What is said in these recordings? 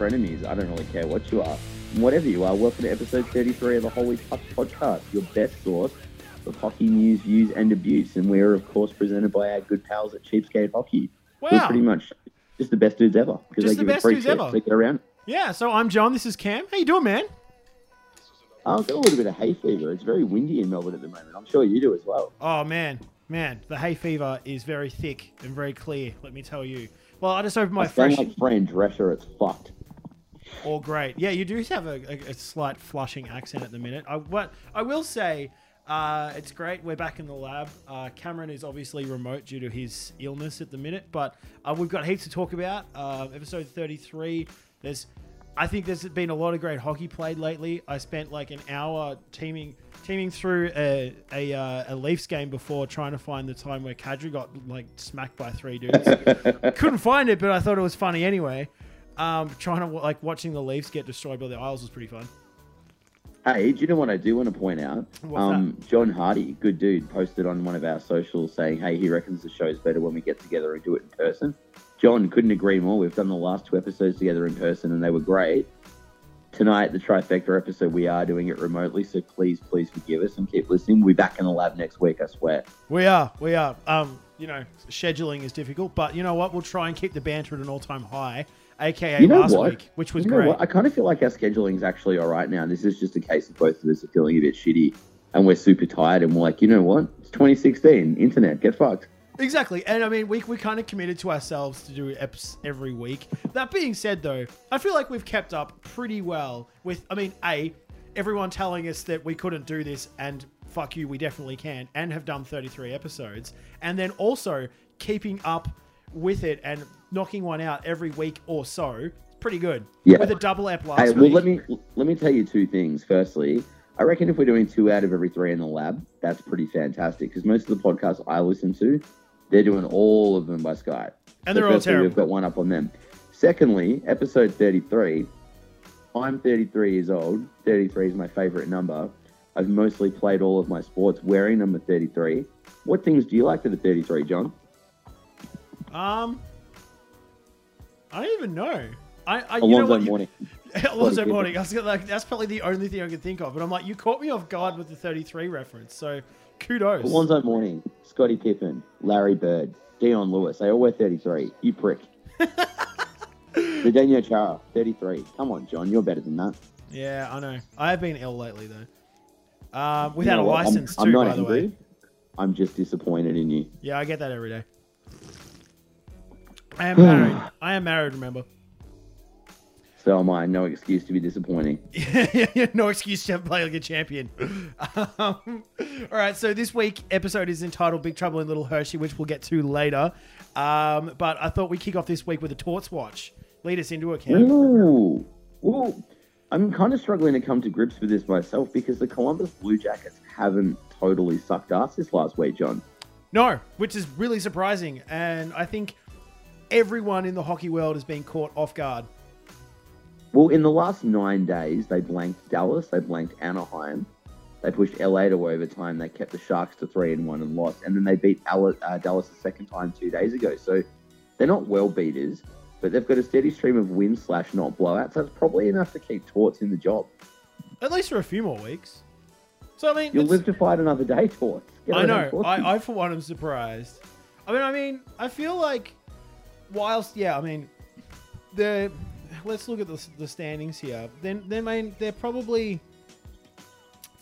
friends, family, enemies, frenemies, I don't really care what you are. Whatever you are, welcome to episode 33 of the Holy Puck Podcast, your best source of hockey news, views, and abuse. And we're, of course, presented by our good pals at Cheapskate Hockey. We're Wow. pretty much just the best dudes ever. Because they the give best free dudes shit ever. get around. Yeah, so I'm John. This is Cam. How you doing, man? Oh, I've got a little bit of hay fever. It's very windy in Melbourne at the moment. I'm sure you do as well. Oh man, man, the hay fever is very thick and very clear. Let me tell you. Well, I just opened my I fresh. like Fran Drescher. It's fucked. All great. Yeah, you do have a, a, a slight flushing accent at the minute. I what I will say, uh, it's great. We're back in the lab. Uh, Cameron is obviously remote due to his illness at the minute, but uh, we've got heaps to talk about. Uh, episode thirty-three. There's, I think there's been a lot of great hockey played lately. I spent like an hour teaming teaming through a a, uh, a Leafs game before trying to find the time where Kadri got like smacked by three dudes. Couldn't find it, but I thought it was funny anyway. Um, trying to like watching the Leafs get destroyed by the Isles was pretty fun. Hey, do you know what I do want to point out? Um, John Hardy, good dude, posted on one of our socials saying, hey, he reckons the show's better when we get together and do it in person. John couldn't agree more. We've done the last two episodes together in person and they were great. Tonight, the trifecta episode, we are doing it remotely, so please, please forgive us and keep listening. We'll be back in the lab next week, I swear. We are, we are. Um, you know, scheduling is difficult, but you know what? We'll try and keep the banter at an all-time high, aka You know last what? week, which was you know great. what? I kind of feel like our scheduling is actually all right now. This is just a case of both of us are feeling a bit shitty and we're super tired and we're like, you know what? It's 2016. Internet, get fucked. Exactly, and I mean, we we kind of committed to ourselves to do eps every week. That being said, though, I feel like we've kept up pretty well with. I mean, a everyone telling us that we couldn't do this, and fuck you, we definitely can, and have done 33 episodes, and then also keeping up with it and knocking one out every week or so. It's pretty good. Yeah. With a double ep last Hey, week. well, let me let me tell you two things. Firstly, I reckon if we're doing two out of every three in the lab, that's pretty fantastic. Because most of the podcasts I listen to, they're doing all of them by Skype. And they're all firstly, We've got one up on them. Secondly, episode thirty-three. I'm 33 years old. 33 is my favorite number. I've mostly played all of my sports wearing number 33. What things do you like to the 33, John? Um, I don't even know. I, I you know what? Mourning. Alonzo Mourning. I was like, that's probably the only thing I could think of. But I'm like, you caught me off guard with the 33 reference. So kudos. Alonzo Mourning, Scottie Pippen, Larry Bird, Dion Lewis. They all wear 33. You prick. the Daniel Chara, 33. Come on, John. You're better than that. Yeah, I know. I have been ill lately though. Um, You without know a? I'm- license I'm, too, not by the angry. way. I'm just disappointed in you. Yeah, I get that every day. I am married. I am married. Remember. So am I. No excuse to be disappointing. no excuse to play like a champion. Um, all right, so this week episode is entitled "Big Trouble in Little Hershey," which we'll get to later. Um, but I thought we'd kick off this week with a Torts watch. Lead us into a camp. Ooh. Ooh. I'm kind of struggling to come to grips with this myself because the Columbus Blue Jackets haven't totally sucked ass this last week, John. No, which is really surprising, and I think everyone in the hockey world has been caught off guard. Well, in the last nine days, they blanked Dallas, they blanked Anaheim, they pushed LA to overtime, they kept the Sharks to three and one and lost, and then they beat Al- uh, Dallas the second time two days ago. So they're not well beaters, but they've got a steady stream of wins slash not blowouts. That's probably enough to keep Torts in the job. At least for a few more weeks. So I mean, You'll live to fight another day, Torts. Get I know. I, I for one am surprised. I mean, I mean, I feel like whilst yeah, I mean, the let's look at the, the standings here. Then they mean they're probably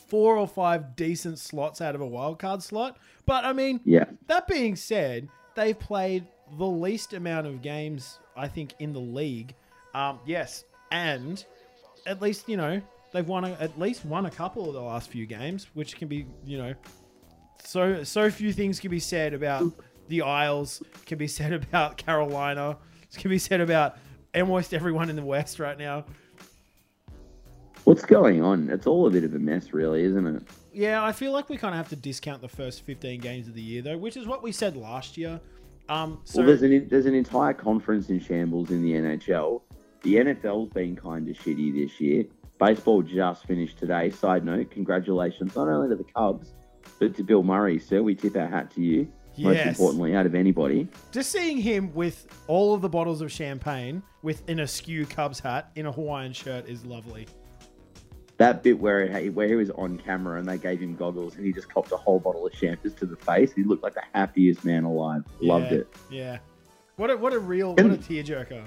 four or five decent slots out of a wild card slot. But I mean, yeah. that being said, they've played the least amount of games I think in the league. Um, yes, and at least you know they've won a, at least won a couple of the last few games, which can be you know so so few things can be said about the Isles, can be said about Carolina, It can be said about almost everyone in the West right now. What's going on? It's all a bit of a mess, really, isn't it? Yeah, I feel like we kind of have to discount the first 15 games of the year, though, which is what we said last year. Um, so, well, there's an there's an entire conference in shambles in the NHL. The NFL's been kind of shitty this year. Baseball just finished today. Side note, congratulations not only to the Cubs, but to Bill Murray, sir. We tip our hat to you. Most Yes. importantly, out of anybody. Just seeing him with all of the bottles of champagne with an askew Cubs hat in a Hawaiian shirt is lovely. That bit where it, where he was on camera and they gave him goggles and he just copped a whole bottle of champers to the face. He looked like the happiest man alive. Loved it. Yeah. What a what a real what a tearjerker.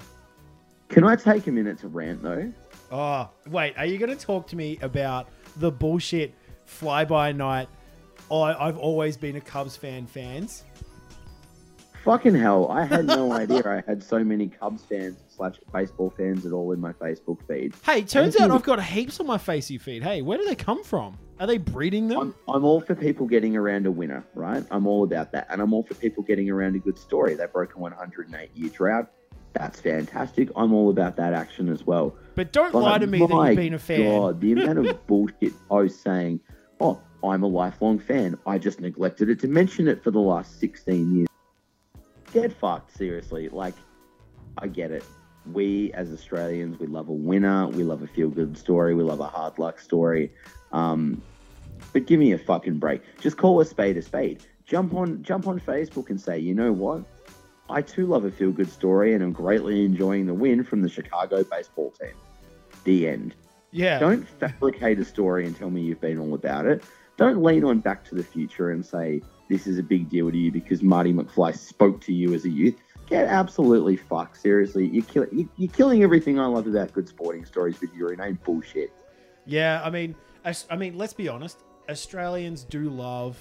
Can I take a minute to rant though? Oh, wait, are you going to talk to me about the bullshit fly by night? Oh, I've always been a Cubs fan fans. Fucking hell! I had no idea I had so many Cubs fans slash baseball fans at all in my Facebook feed. Hey, turns out I've got heaps on my facey feed. Hey, where do they come from? Are they breeding them? I'm, I'm all for people getting around a winner, right? I'm all about that. And I'm all for people getting around a good story. They broke a 108 year drought. That's fantastic. I'm all about that action as well. but don't But lie to me that you've been a fan. God, the amount of bullshit posts saying, oh, I'm a lifelong fan. I just neglected it to mention it for the last 16 years. Get fucked, seriously. Like, I get it. We, as Australians, we love a winner. We love a feel good story. We love a hard luck story. Um, but give me a fucking break. Just call a spade a spade. Jump on, jump on Facebook and say, you know what? I too love a feel good story and am greatly enjoying the win from the Chicago baseball team. The end. yeah. Don't fabricate a story and tell me you've been all about it. Don't lean on Back to the Future and say this is a big deal to you because Marty McFly spoke to you as a youth. Get absolutely fucked. Seriously, you're, kill- you- you're killing everything I love about good sporting stories with your inane bullshit. Yeah, I mean, Aus- I mean, let's be honest. Australians do love.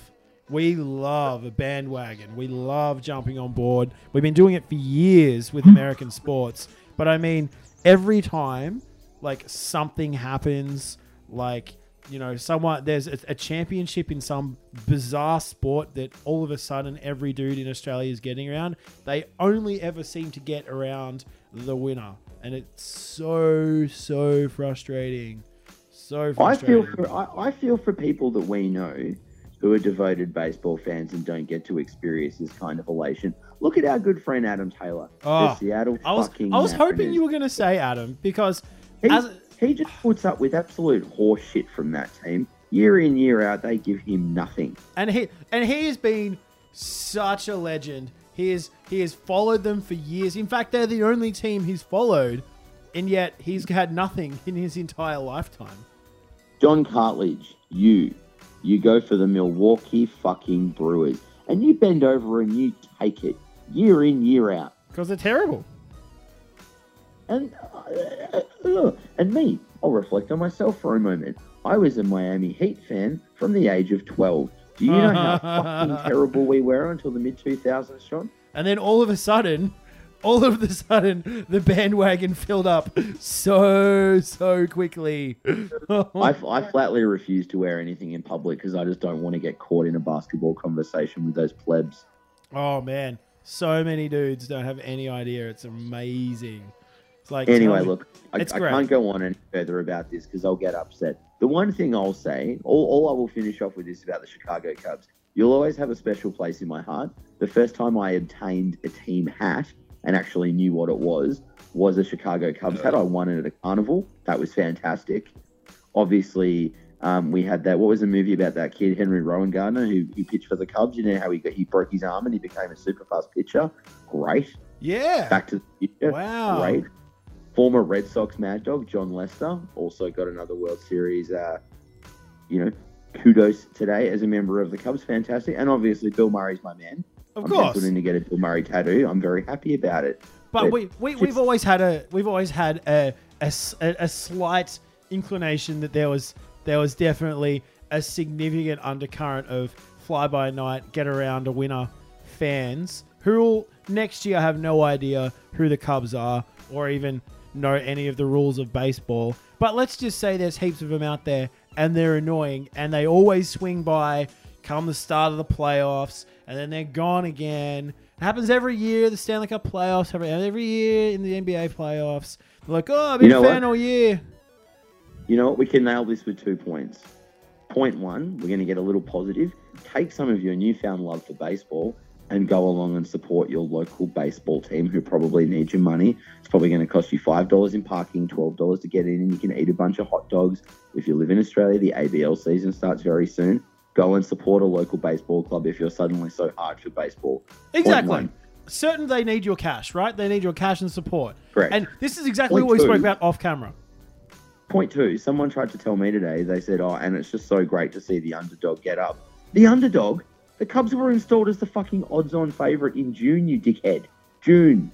We love a bandwagon. We love jumping on board. We've been doing it for years with American sports. But I mean, every time, like something happens, like you know, someone there's a, a championship in some bizarre sport that all of a sudden every dude in Australia is getting around. They only ever seem to get around the winner, and it's so so frustrating. So frustrating. I feel for I, I feel for people that we know who are devoted baseball fans and don't get to experience this kind of elation. Look at our good friend Adam Taylor, Oh, the ah, Seattle I was fucking. I was hoping you were going to say Adam because He, as he just puts up with absolute horseshit from that team. Year in, year out, they give him nothing. and he and he has been such a legend. He is he has followed them for years. In fact, they're the only team he's followed, and yet he's had nothing in his entire lifetime. John Cartledge, you, you go for the Milwaukee fucking Brewers, and you bend over and you take it year in, year out. Because they're terrible. And uh, uh, and me, I'll reflect on myself for a moment. I was a Miami Heat fan from the age of twelve. Do you know how fucking terrible we were until the mid two thousands, Sean? And then all of a sudden, all of a sudden, the bandwagon filled up so so quickly. I, I flatly refuse to wear anything in public because I just don't want to get caught in a basketball conversation with those plebs. oh man, so many dudes don't have any idea. It's amazing. Like Anyway, look, I, I can't go on any further about this because I'll get upset. The one thing I'll say, all, all I will finish off with is about the Chicago Cubs. You'll always have a special place in my heart. The first time I obtained a team hat and actually knew what it was was a Chicago Cubs hat. I won it at a carnival. That was fantastic. Obviously, um, we had that. What was the movie about that kid, Henry Rowengartner, who, who pitched for the Cubs? You know how he got, he broke his arm and he became a super fast pitcher. Great. yeah. Back to the future. Wow. Great. Former Red Sox Mad Dog Jon Lester also got another World Series. Uh, you know, kudos today as a member of the Cubs. Fantastic, and obviously Bill Murray's my man. Of I'm course. penciled to get a Bill Murray tattoo. I'm very happy about it. But But we, we we've always had a we've always had a, a- a slight inclination that there was there was definitely a significant undercurrent of fly by night, get around a winner fans who will next year have no idea who the Cubs are or even know any of the rules of baseball. But let's just say there's heaps of them out there and they're annoying and they always swing by come the start of the playoffs and then they're gone again. It happens every year, the Stanley Cup playoffs, every, every year in the NBA playoffs. They're like, oh, I've been You know a fan what? all year. You know what? We can nail this with two points. Point one, we're going to get a little positive. Take some of your newfound love for baseball and go along and support your local baseball team who probably need your money. It's probably going to cost you $5 in parking, $12 to get in, and you can eat a bunch of hot dogs. If you live in Australia, the ABL season starts very soon. Go and support a local baseball club if you're suddenly so hard for baseball. Exactly. Certain they need your cash, right? They need your cash and support. Correct. And this is exactly Point what we spoke about off camera. Point two, someone tried to tell me today, they said, oh, and it's just so great to see the underdog get up. The underdog? The Cubs were installed as the fucking odds on favourite in June, you dickhead. June.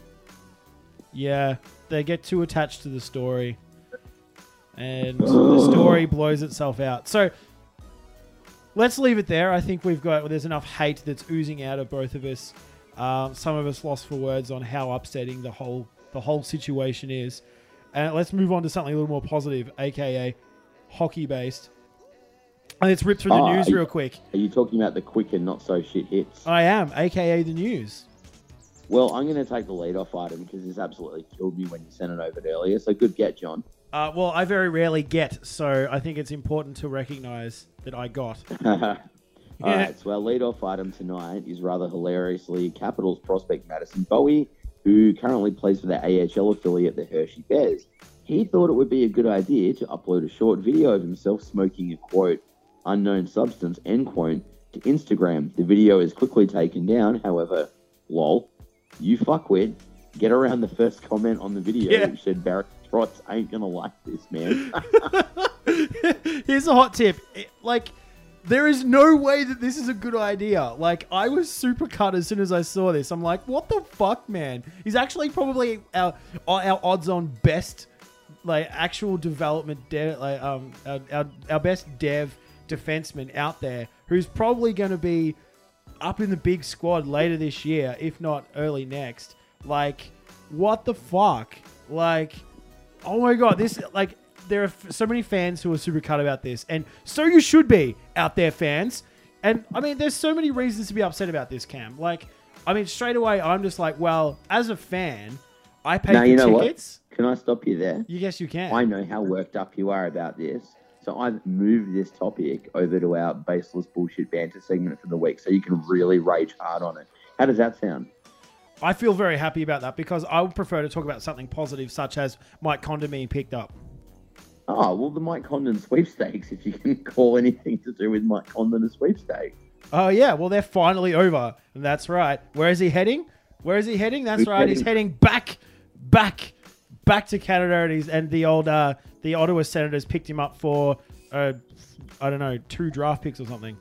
Yeah, they get too attached to the story, and the story blows itself out. So let's leave it there. I think we've got there's enough hate that's oozing out of both of us. Um, some of us lost for words on how upsetting the whole the whole situation is. And let's move on to something a little more positive, aka hockey based. And let's rip through the Oh, news real quick. Are you talking about the quick and not so shit hits? I am, aka the news. Well, I'm going to take the lead off item because this absolutely killed me when you sent it over earlier. So good get, John. Uh, well, I very rarely get, so I think it's important to recognize that I got. All Yeah. right, so our lead-off item tonight is rather hilariously Capitals prospect Madison Bowey, who currently plays for the AHL affiliate, the Hershey Bears. He thought it would be a good idea to upload a short video of himself smoking a quote unknown substance end quote to Instagram. The video is quickly taken down. However, lol, you fuckwit, get around the first comment on the video, Yeah. which said Barry Trotz ain't gonna like this, man. Here's a hot tip. It- like, there is no way that this is a good idea. Like, I was super cut as soon as I saw this. I'm like, what the fuck, man? He's actually probably our our odds on best, like, actual development dev, like, um, our, our, our best dev defenseman out there, who's probably going to be up in the big squad later this year, if not early next. Like, what the fuck? Like, oh my god, this like there are f- so many fans who are super cut about this, and so you should be out there, fans. And I mean, there's so many reasons to be upset about this, Cam. Like, I mean, straight away, I'm just like, well, as a fan, I paid now you know tickets. what? Can I stop you there? You guess you can. I know how worked up you are about this. So I've moved this topic over to our baseless bullshit banter segment for the week so you can really rage hard on it. How does that sound? I feel very happy about that because I would prefer to talk about something positive, such as Mike Condon being picked up. Oh, well, the Mike Condon sweepstakes, if you can call anything to do with Mike Condon a sweepstake. Oh yeah, well they're finally over. That's right. Where is he heading? Where is he heading? That's He's right. He's heading- heading back, back, back to Canada, and, and the old uh, the Ottawa Senators picked him up for uh, I don't know two draft picks or something.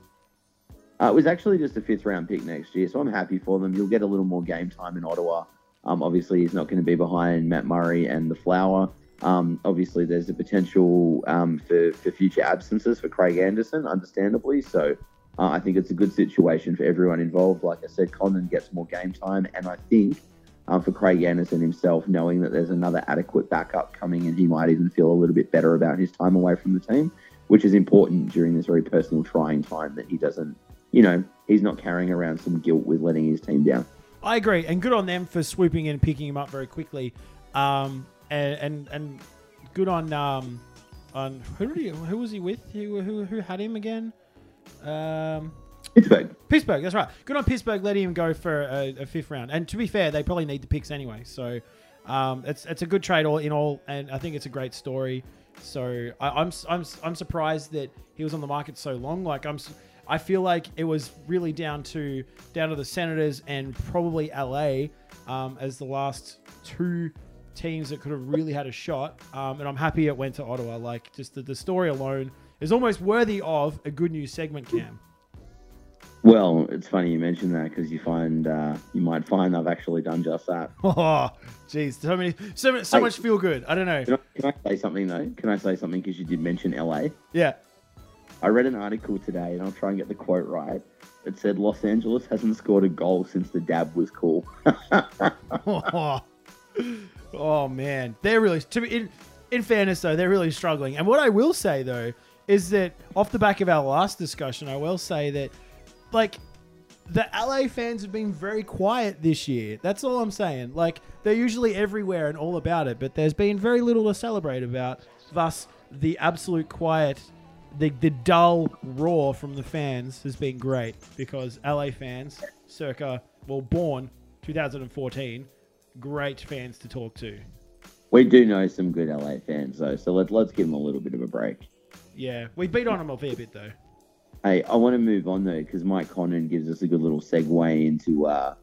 Uh, it was actually just a fifth round pick next year, so I'm happy for them. You'll get a little more game time in Ottawa. Um, obviously, he's not going to be behind Matt Murray and the Flower. Um, obviously, there's a potential um, for, for future absences for Craig Anderson, understandably. So uh, I think it's a good situation for everyone involved. Like I said, Condon gets more game time, and I think um, for Craig Anderson himself, knowing that there's another adequate backup coming, and he might even feel a little bit better about his time away from the team, which is important during this very personal, trying time that he doesn't, you know, he's not carrying around some guilt with letting his team down. I agree, and good on them for swooping in and picking him up very quickly. Um, and and, and good on um, on who did he, who was he with? Who, who who had him again? Um, Pittsburgh. Pittsburgh, that's right. Good on Pittsburgh letting him go for a, a fifth round. And to be fair, they probably need the picks anyway. So um, it's it's a good trade all in all, and I think it's a great story. So I, I'm I'm I'm surprised that he was on the market so long. Like I'm, I feel like it was really down to down to the Senators and probably LA um, as the last two teams that could have really had a shot. Um, and I'm happy it went to Ottawa. Like just the, the story alone is almost worthy of a good news segment, Cam. Well, it's funny you mentioned that because you find uh, you might find I've actually done just that. Oh, jeez, so many, so so Hey. much feel good. I don't know. Can I, can I say something though? Can I say something because you did mention LA? Yeah. I read an article today, and I'll try and get the quote right. It said Los Angeles hasn't scored a goal since the dab was cool. Oh, oh man, they're really. To be in, in fairness though, they're really struggling. And what I will say though is that off the back of our last discussion, I will say that like the LA fans have been very quiet this year. That's all I'm saying. Like they're usually everywhere and all about it, but there's been very little to celebrate about. Thus, the absolute quiet, the the dull roar from the fans has been great because LA fans, circa well born 2014, great fans to talk to. we do know some good LA fans though, so let's let's give them a little bit of a break. Yeah, we beat on them a fair bit though. Hey, I want to move on though because Mike Condon gives us a good little segue into uh,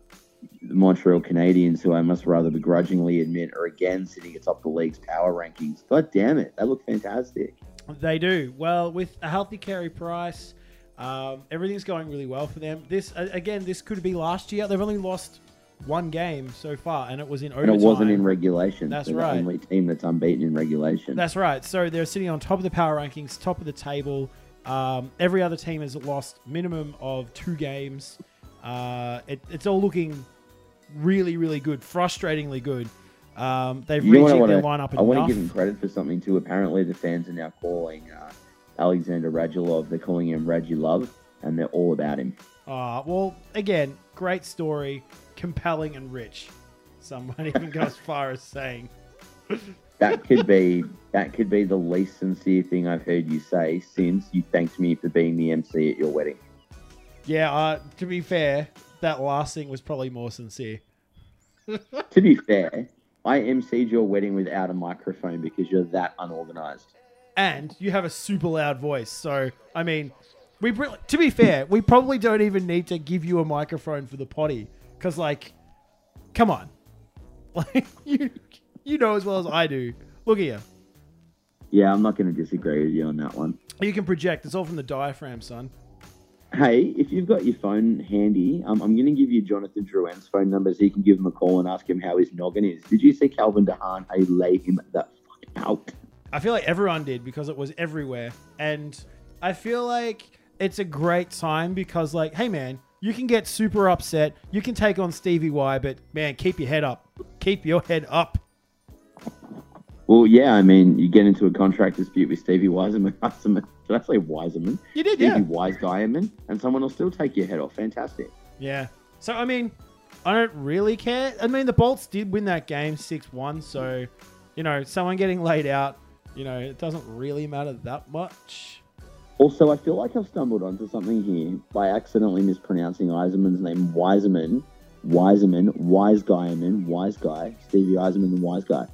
the Montreal Canadiens, who I must rather begrudgingly admit are again sitting atop the league's power rankings. God damn it, they look fantastic. They do. Well, with a healthy Carey Price, um, everything's going really well for them. This again, this could be last year. They've only lost one game so far, and it was in overtime. And it wasn't in regulation. That's They're right. The only team that's unbeaten in regulation. That's right. So they're sitting on top of the power rankings, top of the table. Um, every other team has lost minimum of two games. Uh, it, it's all looking really, really good, frustratingly good. Um, they've You know rejigged their lineup I want to give him credit for something too. Apparently, the fans are now calling uh, Alexander Radulov. They're calling him Reggie Love, and they're all about him. Ah, well, again, great story, compelling and rich. Someone even go as far as saying. That could be that could be the least sincere thing I've heard you say since you thanked me for being the MC at your wedding. Yeah, uh, to be fair, that last thing was probably more sincere. To be fair, I MC'd your wedding without a microphone because you're that unorganized. and you have a super loud voice. So, I mean, we to be fair, we probably don't even need to give you a microphone for the potty because, like, come on, like you you know as well as I do. Look at you. Yeah, I'm not going to disagree with you on that one. You can project. It's all from the diaphragm, son. Hey, if you've got your phone handy, um, I'm going to give you Jonathan Drouin's phone number so you can give him a call and ask him how his noggin is. Did you see Calvin DeHaan? He laid him the fuck out? I feel like everyone did because it was everywhere. And I feel like it's a great time because, like, hey, man, you can get super upset. You can take on Stevie Y, but man, keep your head up. Keep your head up. Well, yeah, I mean, you get into a contract dispute with Stevie Wiseman. Wiseman did I say Wiseman? You did, Stevie yeah. Wise Guyman, and someone will still take your head off. Fantastic. Yeah. So, I mean, I don't really care. I mean, the Bolts did win that game 6 1. So, you know, someone getting laid out, you know, it doesn't really matter that much. Also, I feel like I've stumbled onto something here by accidentally mispronouncing Yzerman's name. Wiseman, Wiseman, Wise Guyman, Wise Guy, Stevie Yzerman, the Wise Guy.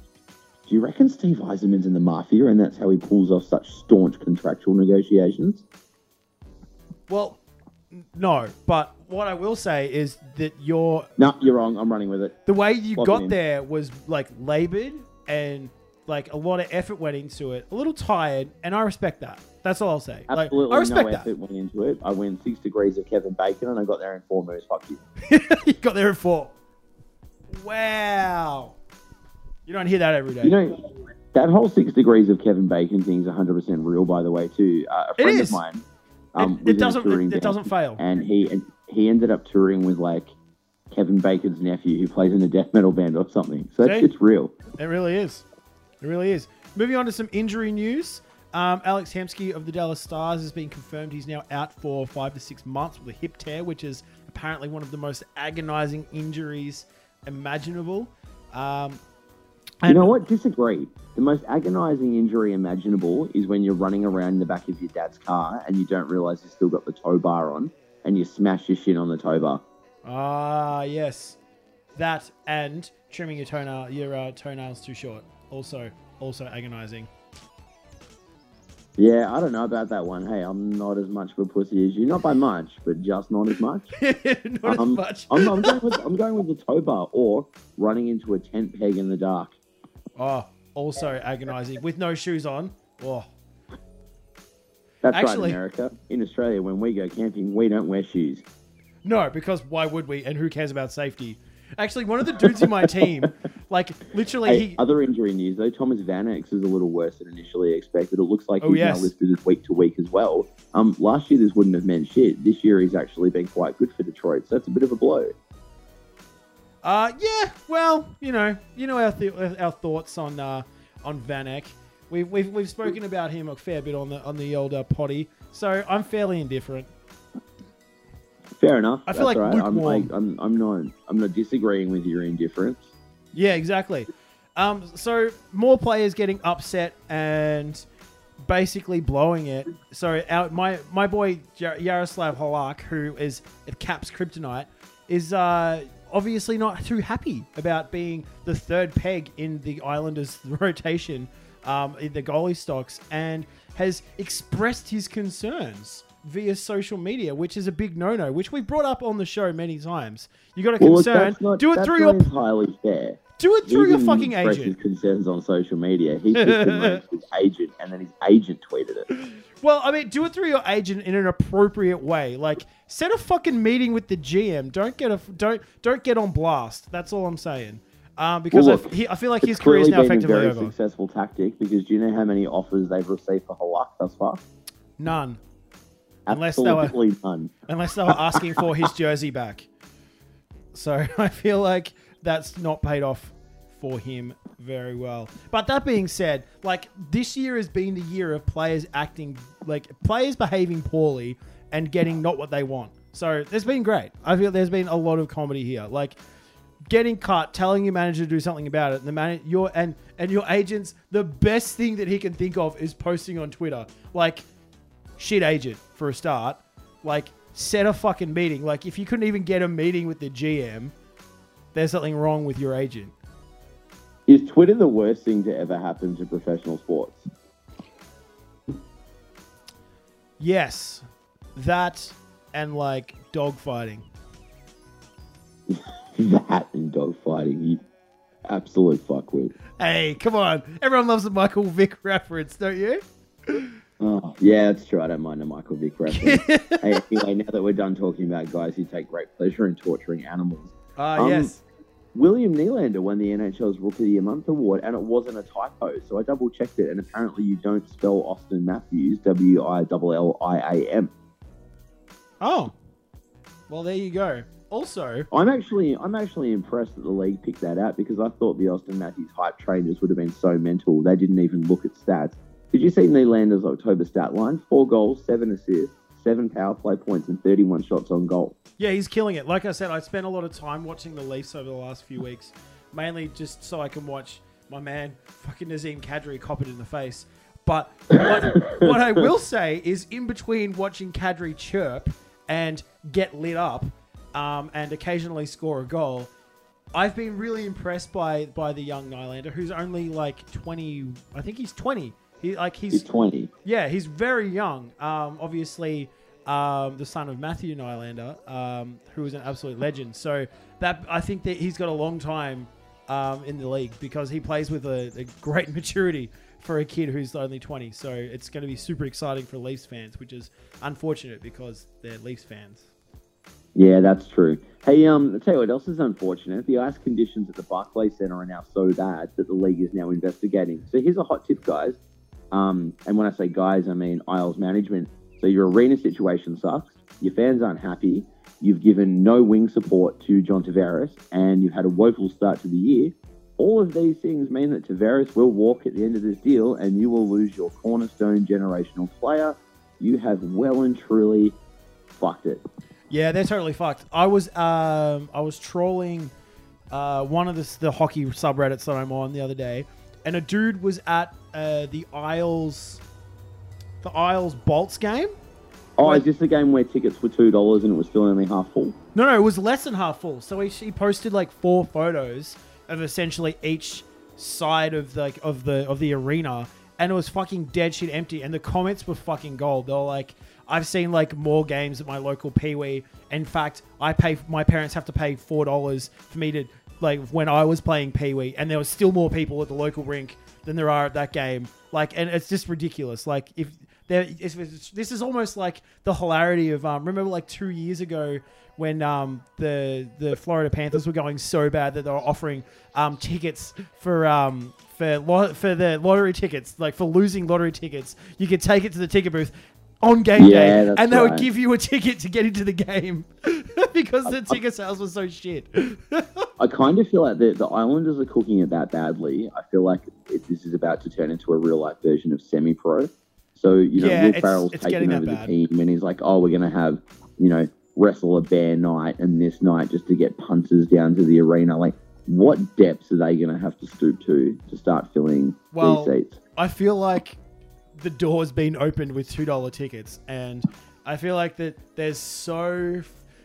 Do you reckon Steve Yzerman's in the mafia and that's how he pulls off such staunch contractual negotiations? Well, no. But what I will say is that you're. No, you're wrong. I'm running with it. the way you Lock got there was like labored and like a lot of effort went into it. A little tired, and I respect that. That's all I'll say. Like, Absolutely I respect no that. effort went into it. I went six degrees of Kevin Bacon and I got there in four moves. Fuck you. you got there in four. Wow. You don't hear that every day. You know, that whole six degrees of Kevin Bacon thing is 100% real, by the way, too. Uh, a friend of mine. Um, it, it doesn't. It, it band, doesn't fail. And he and he ended up touring with like Kevin Bacon's nephew, who plays in a death metal band or something. So See? it's real. It really is. It really is. Moving on to some injury news. Um, Alex Hemsky of the Dallas Stars has been confirmed he's now out for five to six months with a hip tear, which is apparently one of the most agonizing injuries imaginable. Um, You know what? Disagree. The most agonizing injury imaginable is when you're running around in the back of your dad's car and you don't realize you've still got the tow bar on and you smash your shin on the tow bar. Ah, yes, that and trimming your toenail, your uh, toenails too short. Also, also agonizing. Yeah, I don't know about that one. Hey, I'm not as much of a pussy as you. Not by much, but just not as much. Not Um, as much. I'm, I'm, going with, I'm going with the tow bar or running into a tent peg in the dark. Oh, also agonizing with no shoes on. Oh, That's Actually- right, America. In Australia, when we go camping, we don't wear shoes. no, because why would we? And who cares about safety? Actually, one of the dudes in my team, like literally, Hey, he other injury news though, Thomas Vanek is a little worse than initially expected. It looks like Oh, he's yes. now listed as week to week as well. Um, last year this wouldn't have meant shit. This year he's actually been quite good for Detroit, so that's a bit of a blow. Uh, yeah. Well, you know, you know our th- our thoughts on uh, on Vanek. We've, we've we've spoken about him a fair bit on the on the old uh, potty, so I'm fairly indifferent. Fair enough. I feel like right. I'm, like, I'm I'm not I'm not disagreeing with your indifference. Yeah, exactly. Um, so more players getting upset and basically blowing it. So our, my my boy Jar- Yaroslav Halak, who is at Caps Kryptonite, is uh, obviously not too happy about being the third peg in the Islanders' rotation um, in the goalie stocks, and has expressed his concerns via social media, which is a big no-no, which we brought up on the show many times. You got a Well, concern, not, do it through your entirely fair. do it through He your fucking agent. his concerns on social media. He just arranged his agent, and then his agent tweeted it. Well, I mean, do it through your agent in an appropriate way. Like, set a fucking meeting with the GM. Don't get a don't don't get on blast. That's all I'm saying. Um, because Well, I, look, he, I feel like his career is now been a very over. successful tactic because do you know how many offers they've received for Halak thus far? None, Unless they were- Absolutely none. unless they were asking for his jersey back. So I feel like that's not paid off for him very well. But that being said, like this year has been the year of players acting like players behaving poorly and getting not what they want. So there's been great. I feel there's been a lot of comedy here. Like getting cut, telling your manager to do something about it, and the man your and and your agents, the best thing that he can think of is posting on Twitter. Like shit agent for a start. Like set a fucking meeting. Like if you couldn't even get a meeting with the GM, there's something wrong with your agent. Is Twitter the worst thing to ever happen to professional sports? Yes, that and like dogfighting. that and dogfighting, you absolute fuckwit. Hey, come on! Everyone loves a Michael Vick reference, don't you? Oh, yeah, that's true. I don't mind a Michael Vick reference. hey, anyway, now that we're done talking about guys who take great pleasure in torturing animals, Ah, Um, yes. William Nylander won the NHL's Rookie of the Year Month award, and it wasn't a typo. So I double checked it, and apparently you don't spell Auston Matthews W I L L I A M. Oh, well, there you go. Also, I'm actually I'm actually impressed that the league picked that out because I thought the Auston Matthews hype train just would have been so mental they didn't even look at stats. Did you see Nylander's October stat line? Four goals, seven assists, seven power play points, and 31 shots on goal. Yeah, he's killing it. Like I said, I spent a lot of time watching the Leafs over the last few weeks, mainly just so I can watch my man fucking Nazim Kadri cop it in the face. But what, what I will say is, in between watching Kadri chirp and get lit up, um, and occasionally score a goal, I've been really impressed by by the young Nylander, who's only like twenty. I think he's twenty. He like He's 20. yeah, he's very young. Um, obviously, um, the son of Matthew Nylander, um, who is an absolute legend. So that I think that he's got a long time um, in the league because he plays with a, a great maturity for a kid who's only 20. So it's going to be super exciting for Leafs fans, which is unfortunate because they're Leafs fans. Yeah, that's true. Hey, um, I'll tell you what else is unfortunate. The ice conditions at the Barclays Centre are now so bad that the league is now investigating. So here's a hot tip, guys. Um, and when I say guys, I mean Isles management. So your arena situation sucks. Your fans aren't happy. You've given no wing support to John Tavares, and you've had a woeful start to the year. All of these things mean that Tavares will walk at the end of this deal, and you will lose your cornerstone generational player. You have well and truly fucked it. Yeah, they're totally fucked. I was um, I was trolling uh, one of the, the hockey subreddits that I'm on the other day, and a dude was at uh, the Isles the Isles Bolts game. Oh, Like- is this the game where tickets were two dollars and it was still only half full? No, no, it was less than half full. So he, he posted like four photos of essentially each side of the, like of the of the arena, and it was fucking dead shit empty. And the comments were fucking gold. They were like, "I've seen like more games at my local peewee. In fact, I pay my parents have to pay four dollars for me to like when I was playing Pee-wee, and there was still more people at the local rink than there are at that game. Like, and it's just ridiculous. Like if there, it's, it's- this is almost like the hilarity of um, remember like two years ago when um, the the Florida Panthers were going so bad that they were offering um, tickets for um, for lo- for the lottery tickets, like for losing lottery tickets, you could take it to the ticket booth on game Yeah, day, and they would give you a ticket to get into the game because the ticket sales were so shit. I kind of feel like the, the Islanders are cooking it that badly. I feel like it, this is about to turn into a real life version of semi pro. So, you know, Yeah, Will it's- Farrell's it's taking over the team and he's like, oh, we're going to have, you know, wrestle a bear night and this night just to get punters down to the arena. Like, what depths are they going to have to stoop to to start filling Well, these seats? I feel like the door's been opened with two dollar tickets, and I feel like that there's so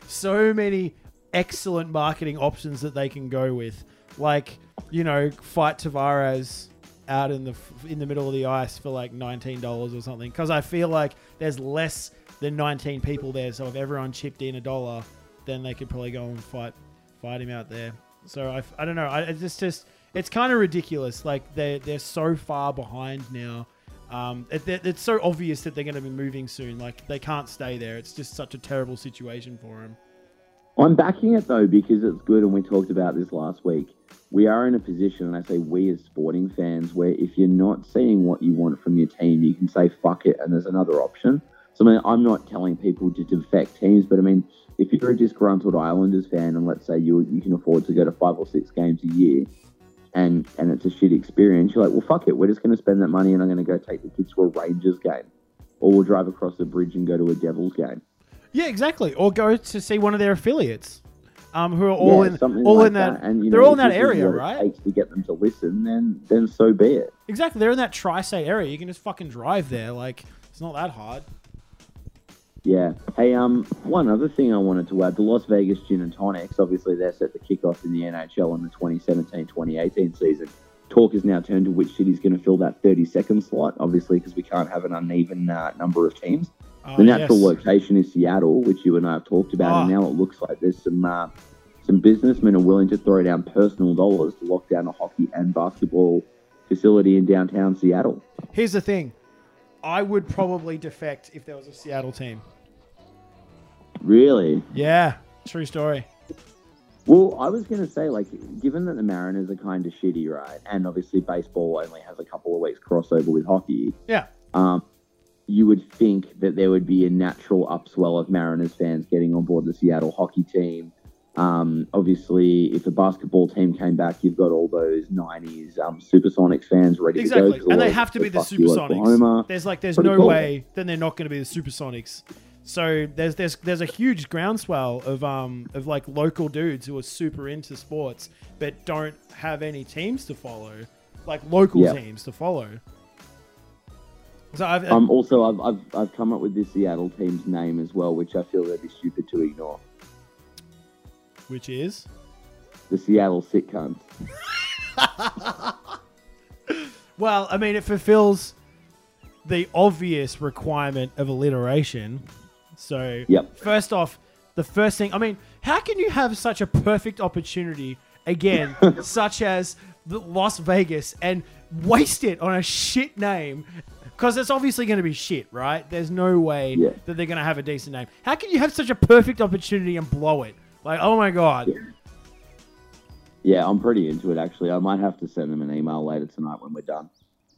so many excellent marketing options that they can go with, like you know, fight Tavares out in the in the middle of the ice for like nineteen dollars or something. Because I feel like there's less than 19 people there. So if everyone chipped in a dollar, then they could probably go and fight fight him out there. So I, I don't know. I it's just just it's kind of ridiculous. Like they they're so far behind now. Um, it- it's so obvious that they're going to be moving soon. Like they can't stay there. It's just such a terrible situation for them. I'm backing it though because it's good, and we talked about this last week. We are in a position, and I say we as sporting fans, where if you're not seeing what you want from your team, you can say fuck it, and there's another option. So I mean, I'm not telling people to defect teams, but I mean, if you're a disgruntled Islanders fan, and let's say you you can afford to go to five or six games a year, and and it's a shit experience, you're like, well, fuck it, we're just going to spend that money, and I'm going to go take the kids to a Rangers game, or we'll drive across the bridge and go to a Devils game. Yeah, exactly. Or go to see one of their affiliates, um, who are all Yeah, in all like in that. And, you they're know, all in that area, right? Takes to get them to listen, then then so be it. Exactly. They're in that tri-state area. You can just fucking drive there. Like it's not that hard. Yeah. Hey, um, one other thing I wanted to add: the Las Vegas Gin and Tonics. Obviously, they're set to kick off in the NHL in the 2017-2018 season. Talk has now turned to which city's going to fill that 30-second slot. Obviously, because we can't have an uneven uh, number of teams. Oh, The natural yes. location is Seattle, which you and I have talked about, and Oh. now it looks like there's some uh, some businessmen are willing to throw down personal dollars to lock down a hockey and basketball facility in downtown Seattle. Here's the thing. I would probably defect if there was a Seattle team. Really? Yeah, true story. Well, I was going to say, like, given that the Mariners are kind of shitty, right? And obviously, baseball only has a couple of weeks crossover with hockey. Yeah. Um, you would think that there would be a natural upswell of Mariners fans getting on board the Seattle hockey team. Um, obviously, if the basketball team came back, you've got all those '90s um, Supersonics fans ready Exactly. to go. And they have to be the Supersonics. Oklahoma. There's like there's Pretty no cool. way then they're not going to be the Supersonics. So there's there's there's a huge groundswell of um of like local dudes who are super into sports but don't have any teams to follow, like local Yeah. teams to follow. So I've Um, also, I've, I've, I've come up with this Seattle team's name as well, which I feel they'd be stupid to ignore. which is The Seattle Sick Cunts. well, I mean it fulfills the obvious requirement of alliteration. So Yep. First off, the first thing, I mean, how can you have such a perfect opportunity again, such as Las Vegas, and waste it on a shit name? Because it's obviously going to be shit, right? There's no way Yeah. that they're going to have a decent name. How can you have such a perfect opportunity and blow it? Like, oh my god. Yeah, I'm pretty into it actually. I might have to send them an email later tonight when we're done.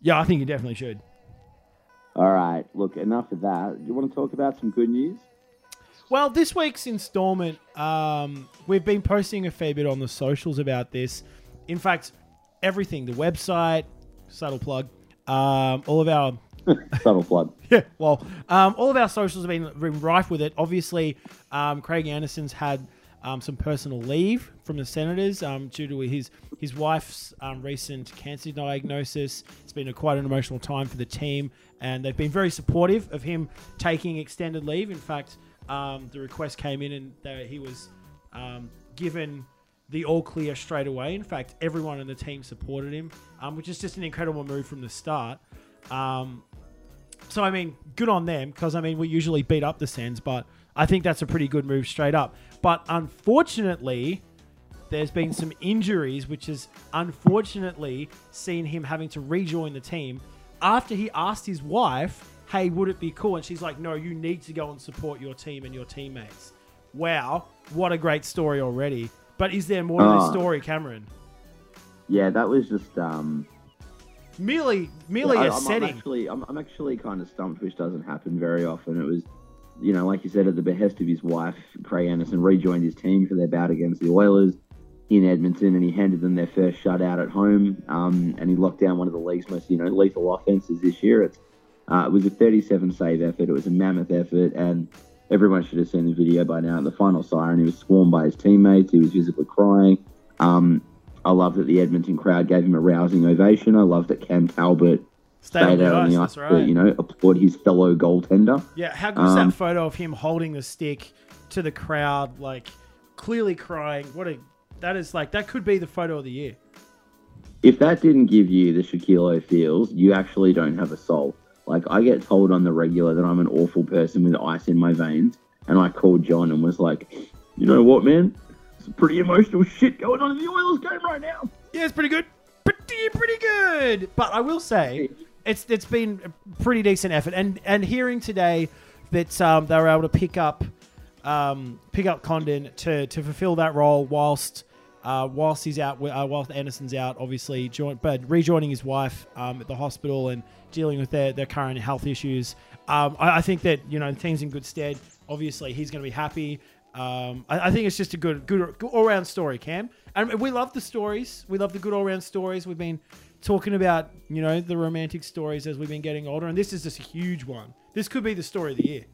Yeah, I think you definitely should. All right, look, enough of that. Do You want to talk about some good news? Well, this week's installment, um, we've been posting a fair bit on the socials about this. In fact, everything the website, subtle plug, um, all of our Subtle plug. yeah, well, um, all of our socials have been, been rife with it. Obviously, um, Craig Anderson's had um, some personal leave from the Senators um, due to his his wife's um, recent cancer diagnosis. It's been a, quite an emotional time for the team, and they've been very supportive of him taking extended leave. In fact, um, the request came in, and they, he was given the all clear straight away. In fact, everyone in the team supported him, um, which is just an incredible move from the start. Um, so I mean, good on them because I mean we usually beat up the Sens, but I think that's a pretty good move straight up. But unfortunately, there's been some injuries, which has unfortunately seen him having to rejoin the team after he asked his wife, "Hey, would it be cool?" And she's like, "No, you need to go and support your team and your teammates." Wow, what a great story already. But is there more to this Ah. story, Cameron? Yeah, that was just um. Merely, merely I, a I'm, I'm actually, I'm, I'm actually kind of stumped, which doesn't happen very often. It was, you know, like you said, at the behest of his wife, Craig Anderson rejoined his team for their bout against the Oilers in Edmonton, and he handed them their first shutout at home. Um, and he locked down one of the league's most, you know, lethal offenses this year. It's, uh, it was a 37 save effort. It was a mammoth effort, and everyone should have seen the video by now. The final siren, he was swarmed by his teammates. He was visibly crying. Um, I love that the Edmonton crowd gave him a rousing ovation. I love that Cam Talbot Stay stayed out on the ice right. to, you know, applaud his fellow goaltender. Yeah, how good's Um, that photo of him holding the stick to the crowd, like clearly crying? What a that is like that could be the photo of the year. If that didn't give you the Shaquille O'Feels, you actually don't have a soul. Like I get told on the regular that I'm an awful person with ice in my veins, and I called John and was like, you know what, man? Some pretty emotional shit going on in the Oilers game right now. Yeah, it's pretty good. Pretty pretty good. But I will say, it's it's been a pretty decent effort. And and hearing today that um, they were able to pick up um, pick up Condon to to fulfill that role whilst. Uh, whilst he's out, uh, whilst Anderson's out, obviously, join, but rejoining his wife um, at the hospital and dealing with their, their current health issues. Um, I, I, think that you know the team's in good stead. Obviously, he's going to be happy. Um, I, I, think it's just a good, good, good all round story, Cam. And we love the stories. We love the good all round stories. We've been talking about you know the romantic stories as we've been getting older, and this is just a huge one. This could be the story of the year.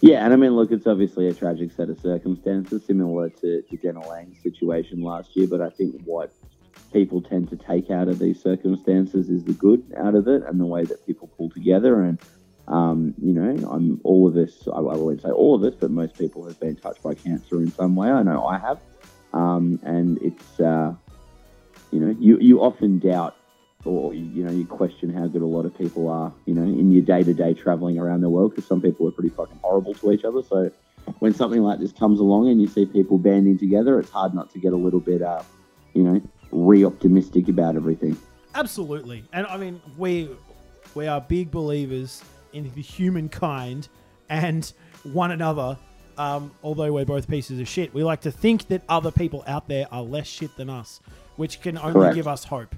Yeah, and I mean, look, it's obviously a tragic set of circumstances, similar to, to Jenna Lang's situation last year. But I think what people tend to take out of these circumstances is the good out of it and the way that people pull together. And, um, you know, I'm all of us, I, I won't say all of us, but most people have been touched by cancer in some way. I know I have. Um, and it's, uh, you know, you, you often doubt or you know you question how good a lot of people are you know in your day to day traveling around the world because some people are pretty fucking horrible to each other. So when something like this comes along and you see people banding together, it's hard not to get a little bit uh, you know re optimistic about everything. Absolutely, and I mean we we are big believers in the humankind and one another. Um, although we're both pieces of shit, we like to think that other people out there are less shit than us, which can only Correct. give us hope.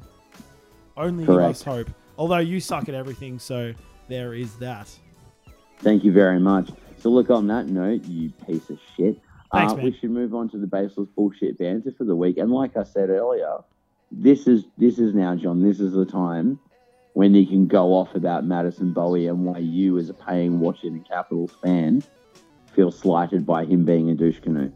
Only Correct. give us hope. Although you suck at everything, so there is that. Thank you very much. So, look, on that note, you piece of shit, Thanks, uh, we should move on to the baseless bullshit banter for the week. And like I said earlier, this is this is now, John. This is the time when you can go off about Madison Bowey and why you, as a paying Washington Capitals fan, feel slighted by him being a douche canoe.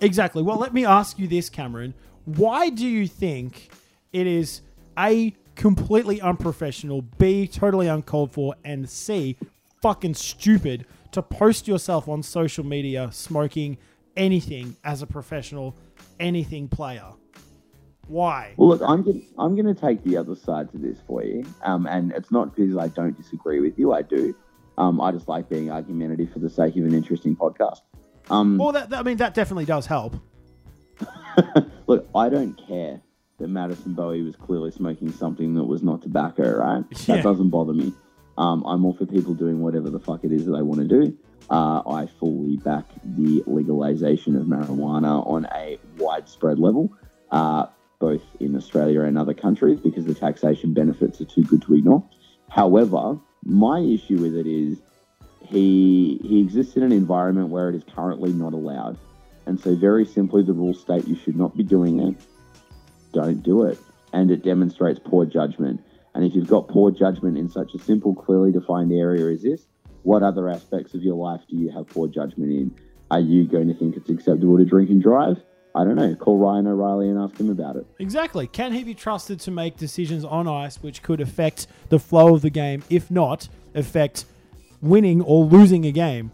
Exactly. Well, let me ask you this, Cameron. Why do you think it is a completely unprofessional, B, totally uncalled for, and C, fucking stupid to post yourself on social media smoking anything as a professional, anything player. Why? Well, look, I'm gonna, I'm going to take the other side to this for you, um, and it's not because I don't disagree with you. I do. Um, I just like being argumentative for the sake of an interesting podcast. Um, well, that, that, I mean, that definitely does help. look, I don't care that Madison Bowey was clearly smoking something that was not tobacco, right? Yeah. That doesn't bother me. Um, I'm all for people doing whatever the fuck it is that they want to do. Uh, I fully back the legalization of marijuana on a widespread level, uh, both in Australia and other countries, because the taxation benefits are too good to ignore. However, my issue with it is he he exists in an environment where it is currently not allowed, and so very simply, the rules state you should not be doing it don't do it. And it demonstrates poor judgment. And if you've got poor judgment in such a simple, clearly defined area as this, what other aspects of your life do you have poor judgment in? Are you going to think it's acceptable to drink and drive? I don't know. Call Ryan O'Reilly and ask him about it. Exactly. Can he be trusted to make decisions on ice which could affect the flow of the game, if not affect winning or losing a game?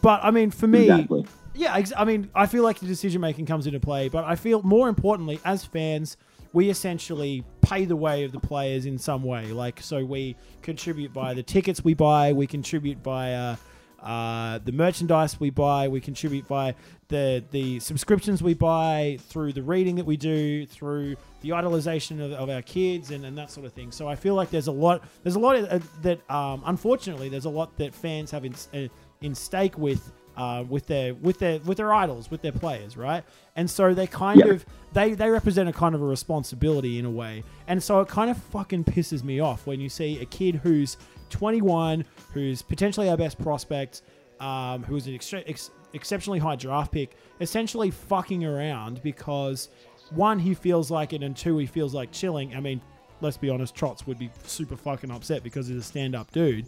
But I mean, for me, exactly. Yeah, ex- I mean, I feel like the decision making comes into play, but I feel more importantly, as fans, we essentially pay the way of the players in some way. Like, so we contribute by the tickets we buy, we contribute by uh, uh, the merchandise we buy, we contribute by the the subscriptions we buy, through the reading that we do, through the idolization of, of our kids, and, and that sort of thing. So I feel like there's a lot, there's a lot of, uh, that, um, unfortunately, there's a lot that fans have in, uh, in stake with uh, with their with their with their idols, with their players, right? And so they kind yeah. of they they represent a kind of a responsibility in a way. And so it kind of fucking pisses me off when you see a kid who's 21, who's potentially our best prospect, um, who's an ex- ex- exceptionally high draft pick, essentially fucking around because one he feels like it, and two he feels like chilling. I mean, let's be honest, Trotz would be super fucking upset because he's a stand up dude.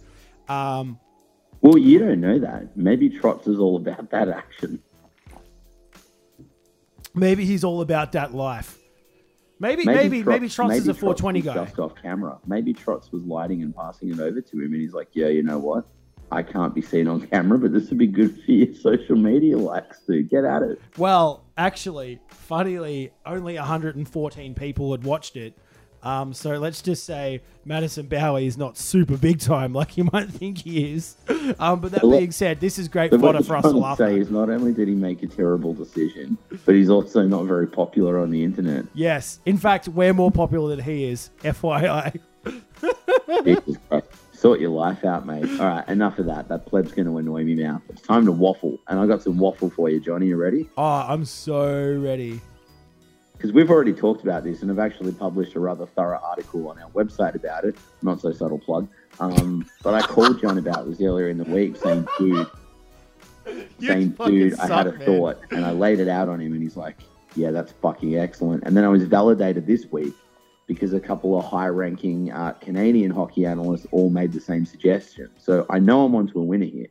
Um, well, you don't know that. Maybe Trotz is all about that action. Maybe he's all about that life. Maybe maybe maybe, Trotz, maybe Trotz maybe is a 420 guy. Just off camera. Maybe Trotz was lighting and passing it over to him, and he's like, "Yeah, you know what? I can't be seen on camera, but this would be good for your social media likes, dude. Get at it." Well, actually, funnily, only 114 people had watched it, Um, so let's just say Madison Bowey is not super big time like you might think he is. Um, but that Well, being said, this is great fodder for us to laugh say is not only did he make a terrible decision, but he's also not very popular on the internet. Yes. In fact, we're more popular than he is. FYI. Sort your life out, mate. All right, enough of that. That pleb's going to annoy me now. It's time to waffle. And I got some waffle for you, Johnny. You ready? Oh, I'm so ready. Because we've already talked about this, and I've actually published a rather thorough article on our website about it. Not so subtle plug. Um, but I called John about this earlier in the week, saying, dude, You saying, dude, I had a man. thought. And I laid it out on him, and he's like, yeah, that's fucking excellent. And then I was validated this week because a couple of high ranking uh, Canadian hockey analysts all made the same suggestion. So I know I'm onto a winner here.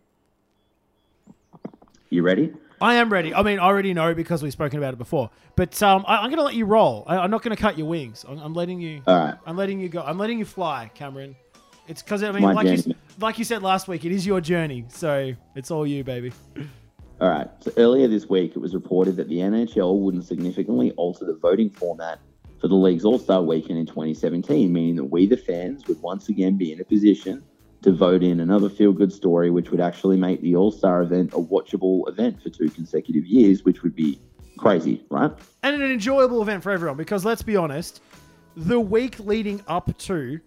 You ready? I am ready. I mean, I already know because we've spoken about it before. But um, I, I'm going to let you roll. I, I'm not going to cut your wings. I'm, I'm letting you. All right. I'm letting you go. I'm letting you fly, Cameron. It's because I mean, My like you, like you said last week, it is your journey. So it's all you, baby. All right. So earlier this week, it was reported that the NHL wouldn't significantly alter the voting format for the league's All Star Weekend in 2017, meaning that we, the fans, would once again be in a position to vote in another feel good story, which would actually make the All Star event a watchable event for two consecutive years, which would be crazy, right? and an enjoyable event for everyone because let's be honest, the week leading up to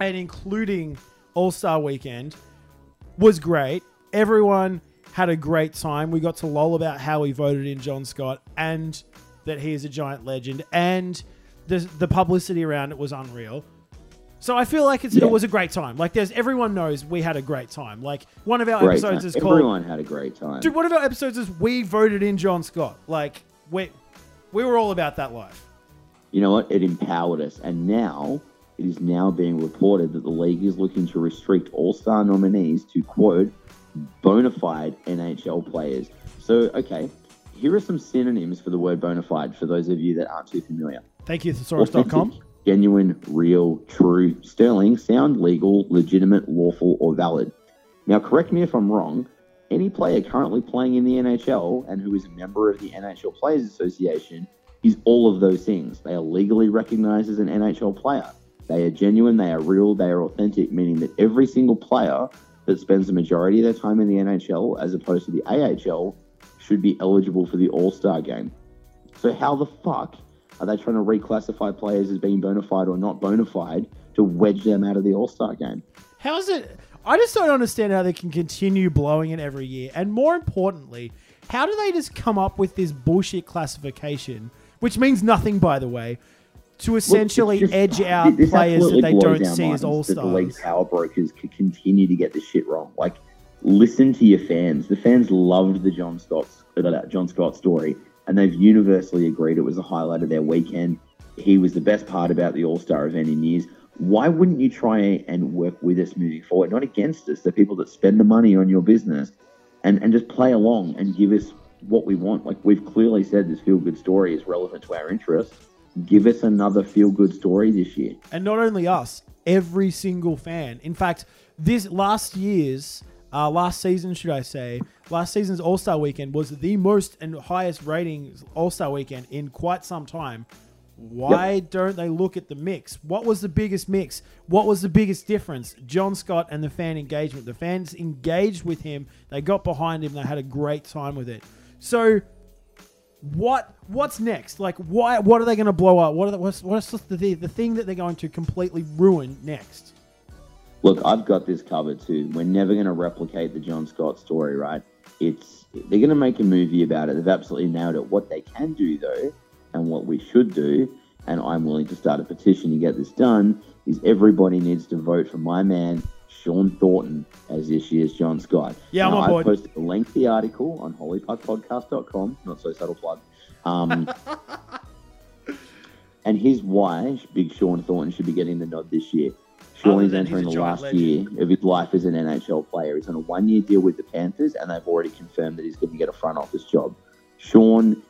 and including All Star Weekend was great. Everyone had a great time. We got to lol about how we voted in John Scott and that he is a giant legend, and the the publicity around it was unreal. So I feel like it's, Yeah. it was a great time. Like there's everyone knows we had a great time. Like one of our Great. episodes is called Everyone had a great time. Dude, one of our episodes is we voted in John Scott. Like we we were all about that life. you know what? It empowered us. And now it is now being reported that the league is looking to restrict all star nominees to, quote, bona fide NHL players. So, okay, here are some synonyms for the word bona fide for those of you that aren't too familiar. Thank you, thesaurus.com. Authentic, genuine, real, true, sterling, sound, legal, legitimate, lawful, or valid. Now, correct me if I'm wrong. Any player currently playing in the NHL and who is a member of the NHL Players Association is all of those things. They are legally recognized as an NHL player. They are genuine, they are real, they are authentic, meaning that every single player that spends the majority of their time in the NHL as opposed to the AHL should be eligible for the All Star game. So, how the fuck are they trying to reclassify players as being bona fide or not bona fide to wedge them out of the All Star game? How's it? I just don't understand how they can continue blowing it every year. And more importantly, how do they just come up with this bullshit classification, which means nothing, by the way, to essentially Look, just- edge out players that they don't see as all that The league stars? power brokers could continue to get this shit wrong. Like, listen to your fans. The fans loved the John Scott, uh, John Scott story, and they've universally agreed it was the highlight of their weekend. He was the best part about the All Star event in years. Why wouldn't you try and work with us moving forward, not against us? The people that spend the money on your business, and and just play along and give us what we want. Like we've clearly said, this feel good story is relevant to our interests. Give us another feel good story this year. And not only us, every single fan. In fact, this last year's, uh, last season, should I say, last season's All Star Weekend was the most and highest ratings All Star Weekend in quite some time. Why don't they look at the mix? What was the biggest mix? What was the biggest difference? John Scott and the fan engagement. The fans engaged with him. They got behind him. They had a great time with it. So what what's next? Like why what are they going to blow up? What are the, what's what's the the thing that they're going to completely ruin next? Look, I've got this covered too. We're never going to replicate the John Scott story, right? It's they're going to make a movie about it. They've absolutely nailed it. What they can do though, and what we should do, and I'm willing to start a petition to get this done, is everybody needs to vote for my man Shawn Thornton as this year's John Scott. Yeah, I'm on board. I posted a lengthy article on holypuckpodcast.com. Not so subtle plug. Um, and here's why Big Shawn Thornton should be getting the nod this year. Shawn is entering the last year of his life as an NHL player. He's on a one year deal with the Panthers, and they've already confirmed that he's going to get a front office job. Shawn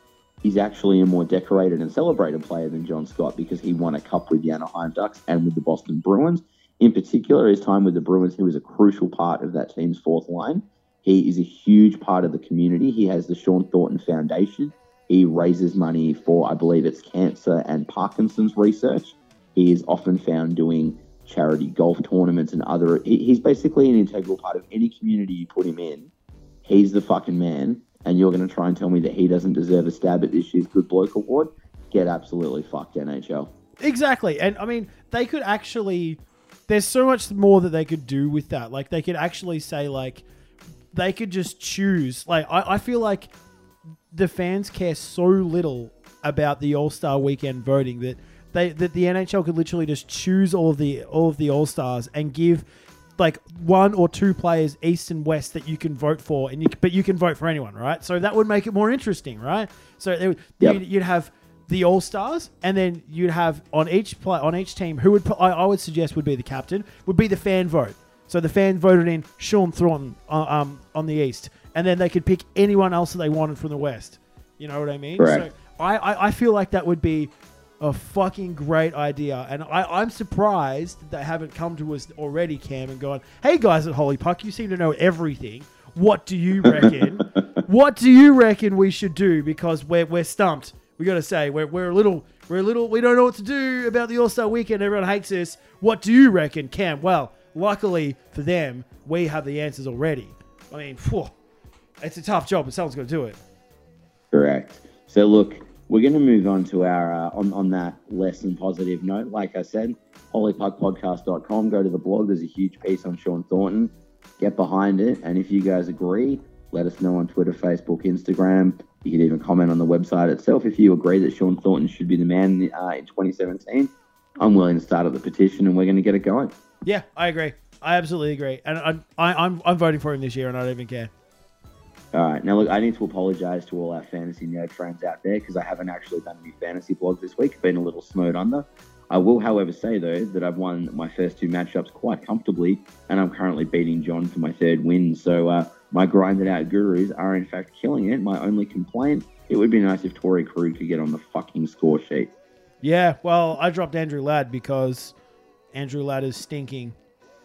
is actually a more decorated and celebrated player than John Scott because he won a cup with the Anaheim Ducks and with the Boston Bruins. In particular, his time with the Bruins, he was a crucial part of that team's fourth line. He is a huge part of the community. He has the Shawn Thornton Foundation. He raises money for, I believe it's cancer and Parkinson's research. He is often found doing charity golf tournaments and other. he- He's basically an integral part of any community you put him in. He's the fucking man, and you're going to try and tell me that he doesn't deserve a stab at this year's Good Bloke Award? Get absolutely fucked, NHL. Exactly. And I mean, they could actually there's so much more that they could do with that. Like they could actually say like they could just choose. Like I, I feel like the fans care so little about the All Star weekend voting that they that the NHL could literally just choose all of the all of the All Stars and give like one or two players east and west that you can vote for and you but you can vote for anyone right? So that would make it more interesting right? So would, Yep. you'd, you'd have the all stars and then you'd have on each play on each team who would I, I would suggest would be the captain would be the fan vote. So the fan voted in Shawn Thornton uh, um, on the east and then they could pick anyone else that they wanted from the west. You know what I mean? Correct. so I, I I feel like that would be a fucking great idea. And I, I'm surprised that they haven't come to us already, Cam, and gone, hey guys at Holy Puck, you seem to know everything. What do you reckon? what do you reckon we should do? Because we're, we're stumped. We got to say, we're, we're a little, we're a little, we don't know what to do about the All Star weekend. Everyone hates us. What do you reckon, Cam? Well, luckily for them, we have the answers already. I mean, it's a tough job, but someone's going to do it. Correct. So look, we're going to move on to our uh, on on that less than positive note. Like I said, holypuckpodcast.com. Go to the blog. There's a huge piece on Shawn Thornton. Get behind it, and if you guys agree, let us know on Twitter, Facebook, Instagram. You can even comment on the website itself if you agree that Shawn Thornton should be the man uh, in 2017. I'm willing to start up the petition, and we're going to get it going. Yeah, I agree. I absolutely agree, and I'm I, I'm I'm voting for him this year, and I don't even care. All right. Now, look, I need to apologize to all our fantasy nerd friends out there because I haven't actually done any fantasy blog this week. Been a little snowed under. I will, however, say, though, that I've won my first two matchups quite comfortably, and I'm currently beating John for my third win. So, uh, my grinded out gurus are, in fact, killing it. My only complaint it would be nice if Torey Krug could get on the fucking score sheet. Yeah, well, I dropped Andrew Ladd because Andrew Ladd is stinking.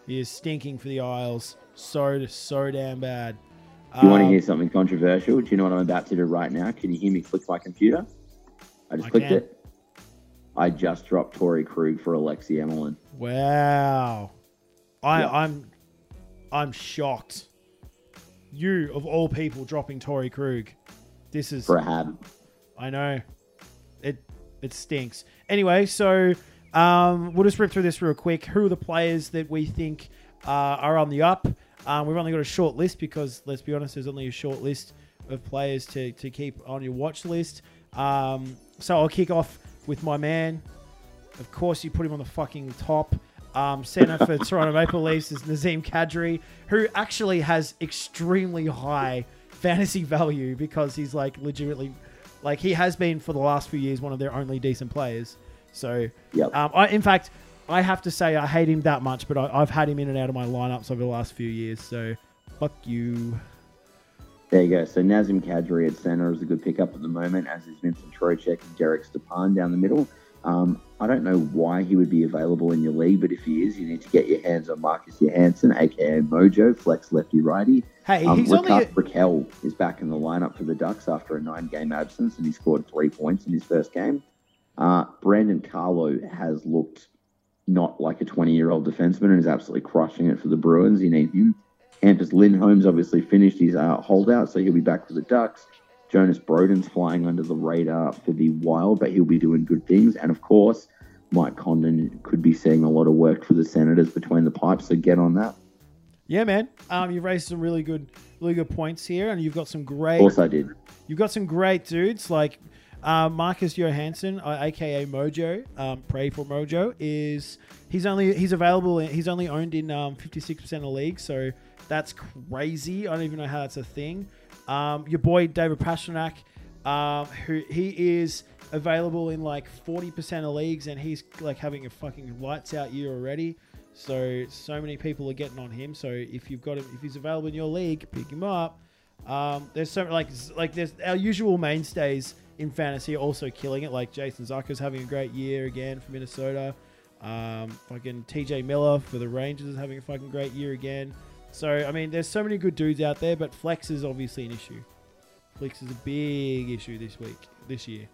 He is stinking for the Isles. So so damn bad. Do you want to Um, hear something controversial? Do you know what I'm about to do right now? Can you hear me click my computer? I just I clicked can. it. I just dropped Torey Krug for Alexei Emelin. Wow. I Yeah. I'm I'm shocked. You of all people dropping Torey Krug. This is for a hab. I know. It it stinks. Anyway, so um, we'll just rip through this real quick. Who are the players that we think uh, are on the up? Um, we've only got a short list because, let's be honest, there's only a short list of players to, to keep on your watch list. Um, so I'll kick off with my man. Of course, you put him on the fucking top. Um, center for Toronto Maple Leafs is Nazim Kadri, who actually has extremely high fantasy value because he's like legitimately, like he has been for the last few years one of their only decent players. So, Yep. um, I, in fact, I have to say I hate him that much, but I, I've had him in and out of my lineups over the last few years. So, fuck you. There you go. So Nazim Kadri at center is a good pickup at the moment, as is Vincent Trocheck and Derek Stepan down the middle. Um, I don't know why he would be available in your league, but if he is, you need to get your hands on Marcus Johansson, aka Mojo, flex lefty righty. Hey, Um, he's only Rickard Rakell is back in the lineup for the Ducks after a nine-game absence, and he scored three points in his first game. Uh, Brandon Carlo has looked not like a 20-year-old defenseman and is absolutely crushing it for the Bruins. You need him. Hampus Lindholm's obviously finished his uh, holdout, so he'll be back for the Ducks. Jonas Brodin's flying under the radar for the Wild, but he'll be doing good things. And of course, Mike Condon could be seeing a lot of work for the Senators between the pipes, so get on that. yeah, man. Um, you've raised some really good, really good points here, and you've got some great. Of course, I did. You've got some great dudes like uh, Marcus Johansson, uh, aka Mojo. Um, pray for Mojo is he's only he's available. He's only owned in um, 56% of leagues, so that's crazy. I don't even know how that's a thing. Um, your boy David Pastrnak, um, who he is available in like 40% of leagues, and he's like having a fucking lights out year already. So so many people are getting on him. So if you've got him, if he's available in your league, pick him up. Um, there's so like like there's our usual mainstays in fantasy also killing it. Like Jason Zucker's having a great year again for Minnesota. Um, fucking TJ Miller for the Rangers is having a fucking great year again. So I mean, there's so many good dudes out there, but flex is obviously an issue. Flex is a big issue this week, this year.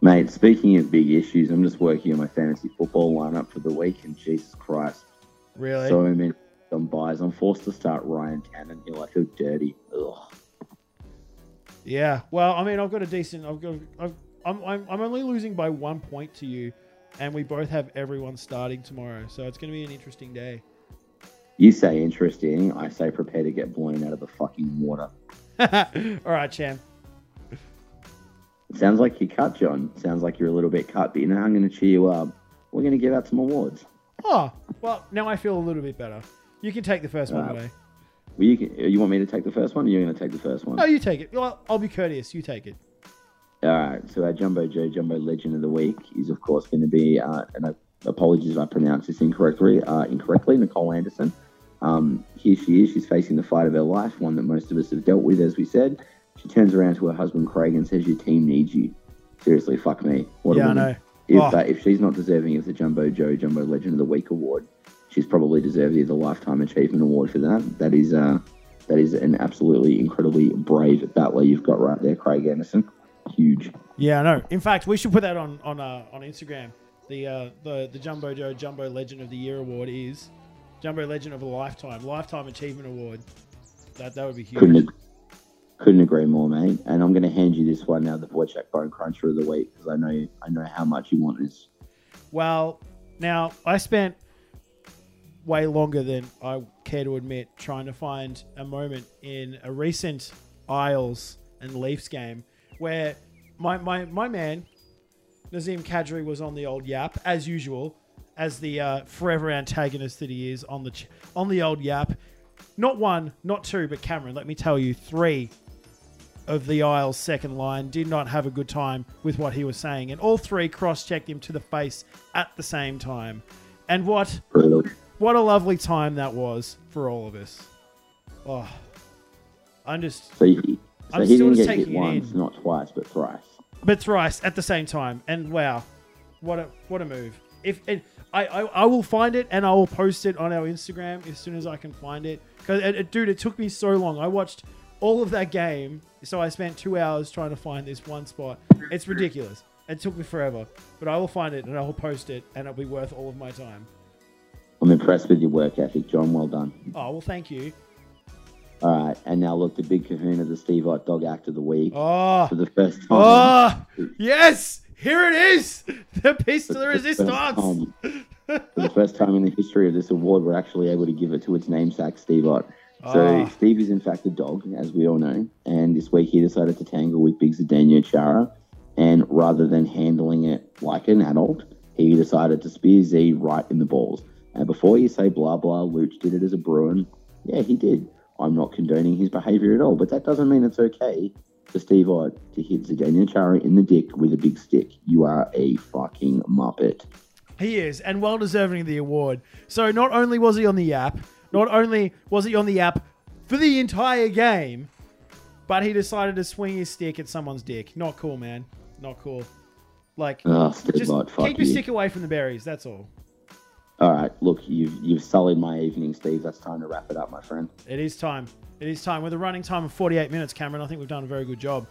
Mate, speaking of big issues, I'm just working on my fantasy football lineup for the week, and Jesus Christ, Really? so many byes. I'm forced to start Ryan Tannehill. I feel dirty. Ugh. Yeah. Well, I mean, I've got a decent. I've got. I've, I'm, I'm. I'm only losing by one point to you, and we both have everyone starting tomorrow, so it's going to be an interesting day. You say interesting. I say prepare to get blown out of the fucking water. All right, champ. Sounds like you're cut, John. Sounds like you're a little bit cut, but you know, I'm going to cheer you up. We're going to give out some awards. Oh, well, now I feel a little bit better. You can take the first one Uh, away. Well, you, can, you want me to take the first one? Or you're going to take the first one. No, you take it. Well, I'll be courteous. You take it. All right. So our Jumbo Joe Jumbo Legend of the Week is, of course, going to be, uh, and I, apologies if I pronounce this incorrectly, uh, incorrectly, Nicholle Anderson. Um, here she is. She's facing the fight of her life, one that most of us have dealt with, as we said. She turns around to her husband Craig and says, "Your team needs you." Seriously, fuck me. What a yeah, I woman. know. If, Oh. uh, if she's not deserving of the Jumbo Joe Jumbo Legend of the Week award, she's probably deserving of the Lifetime Achievement Award for that. That is uh, that is an absolutely incredibly brave battler you've got right there, Craig Anderson. Huge. Yeah, I know. In fact, we should put that on on uh, on Instagram. The uh, the the Jumbo Joe Jumbo Legend of the Year award is Jumbo Legend of a Lifetime Lifetime Achievement Award. That that would be huge. Couldn't couldn't agree more, mate. And I'm going to hand you this one now, the Wojciech Bone Cruncher of the Week, because I know I know how much you want this. Well, now I spent way longer than I care to admit trying to find a moment in a recent Isles and Leafs game where my my, my man Nazim Kadri was on the old yap as usual, as the uh, forever antagonist that he is on the ch- on the old yap. Not one, not two, but Cameron. Let me tell you, three of the Isles' second line did not have a good time with what he was saying, and all three cross-checked him to the face at the same time. And what. What a lovely time that was for all of us. Oh, I'm just So he, so I'm he still didn't just get hit taking it once, in. not twice, but thrice. but thrice at the same time, and wow, what a what a move! If and I, I I will find it and I will post it on our Instagram as soon as I can find it. Because dude, it took me so long. I watched all of that game, so I spent two hours trying to find this one spot. It's ridiculous. It took me forever, but I will find it and I will post it, and it'll be worth all of my time. I'm impressed with your work ethic, John. Well done. Oh well, thank you. All right, and now look, the big kahuna, the Steve Ott Dog Act of the Week. Oh, For the first time. oh, yes, here it is, the piece for the resistance. For the first time in the history of this award, we're actually able to give it to its namesake, Steve Ott. So Ah. Steve is in fact a dog, as we all know, and this week he decided to tangle with Big Zdeno Chara, and rather than handling it like an adult, he decided to spear Z right in the balls. And before you say blah blah, Luch did it as a Bruin. Yeah, he did. I'm not condoning his behaviour at all, but that doesn't mean it's okay for Steve Ott to hit Zdeno Chara in the dick with a big stick. You are a fucking muppet. He is, and well deserving of the award. So not only was he on the app, not only was he on the app for the entire game, but he decided to swing his stick at someone's dick. Not cool, man. Not cool. Like, Oh, just keep your stick away from the berries. That's all. All right, look, you've you've sullied my evening, Steve. That's time to wrap it up, my friend. It is time. It is time. With a running time of 48 minutes, Cameron, I think we've done a very good job.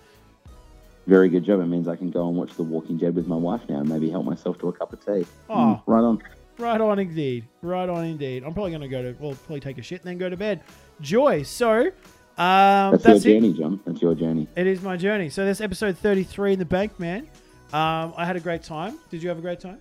Very good job. It means I can go and watch The Walking Dead with my wife now and maybe help myself to a cup of tea. Aw. Mm, right on. Right on, indeed. Right on, indeed. I'm probably going to go to, well, probably take a shit and then go to bed. Joy. So, um, That's, that's, your it. journey, John. That's your journey. It is my journey. So that's episode 33 in the bank, man. Um, I had a great time. Did you have a great time?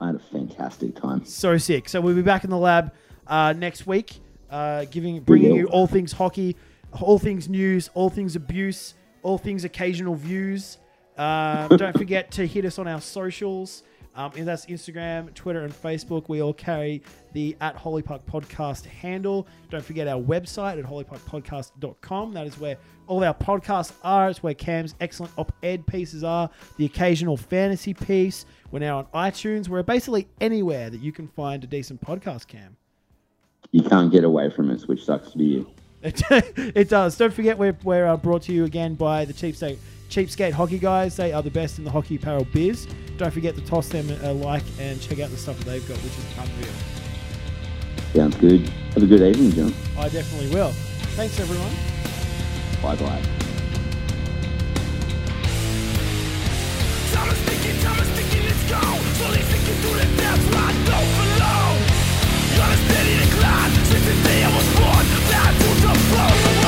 I had a fantastic time. So sick. So we'll be back in the lab uh, next week, uh, giving, bringing you all things hockey, all things news, all things abuse, all things occasional views. Um, don't forget to hit us on our socials. Um, and that's Instagram, Twitter, and Facebook. We all carry the at Holy Puck Podcast handle. Don't forget our website at holypuckpodcast.com. That is where all our podcasts are. It's where Cam's excellent op ed pieces are, the occasional fantasy piece. We're now on iTunes. We're basically anywhere that you can find a decent podcast, Cam. You can't get away from us, which sucks to be you. It, does. Don't forget, we're, we're uh, brought to you again by the Cheapskate, Cheapskate Hockey Guys, they are the best in the hockey apparel biz. Don't forget to toss them a like and check out the stuff that they've got, which is unreal. Sounds good. Have a good evening, John. I definitely will. Thanks, everyone. Bye bye. I was born, down to the floor.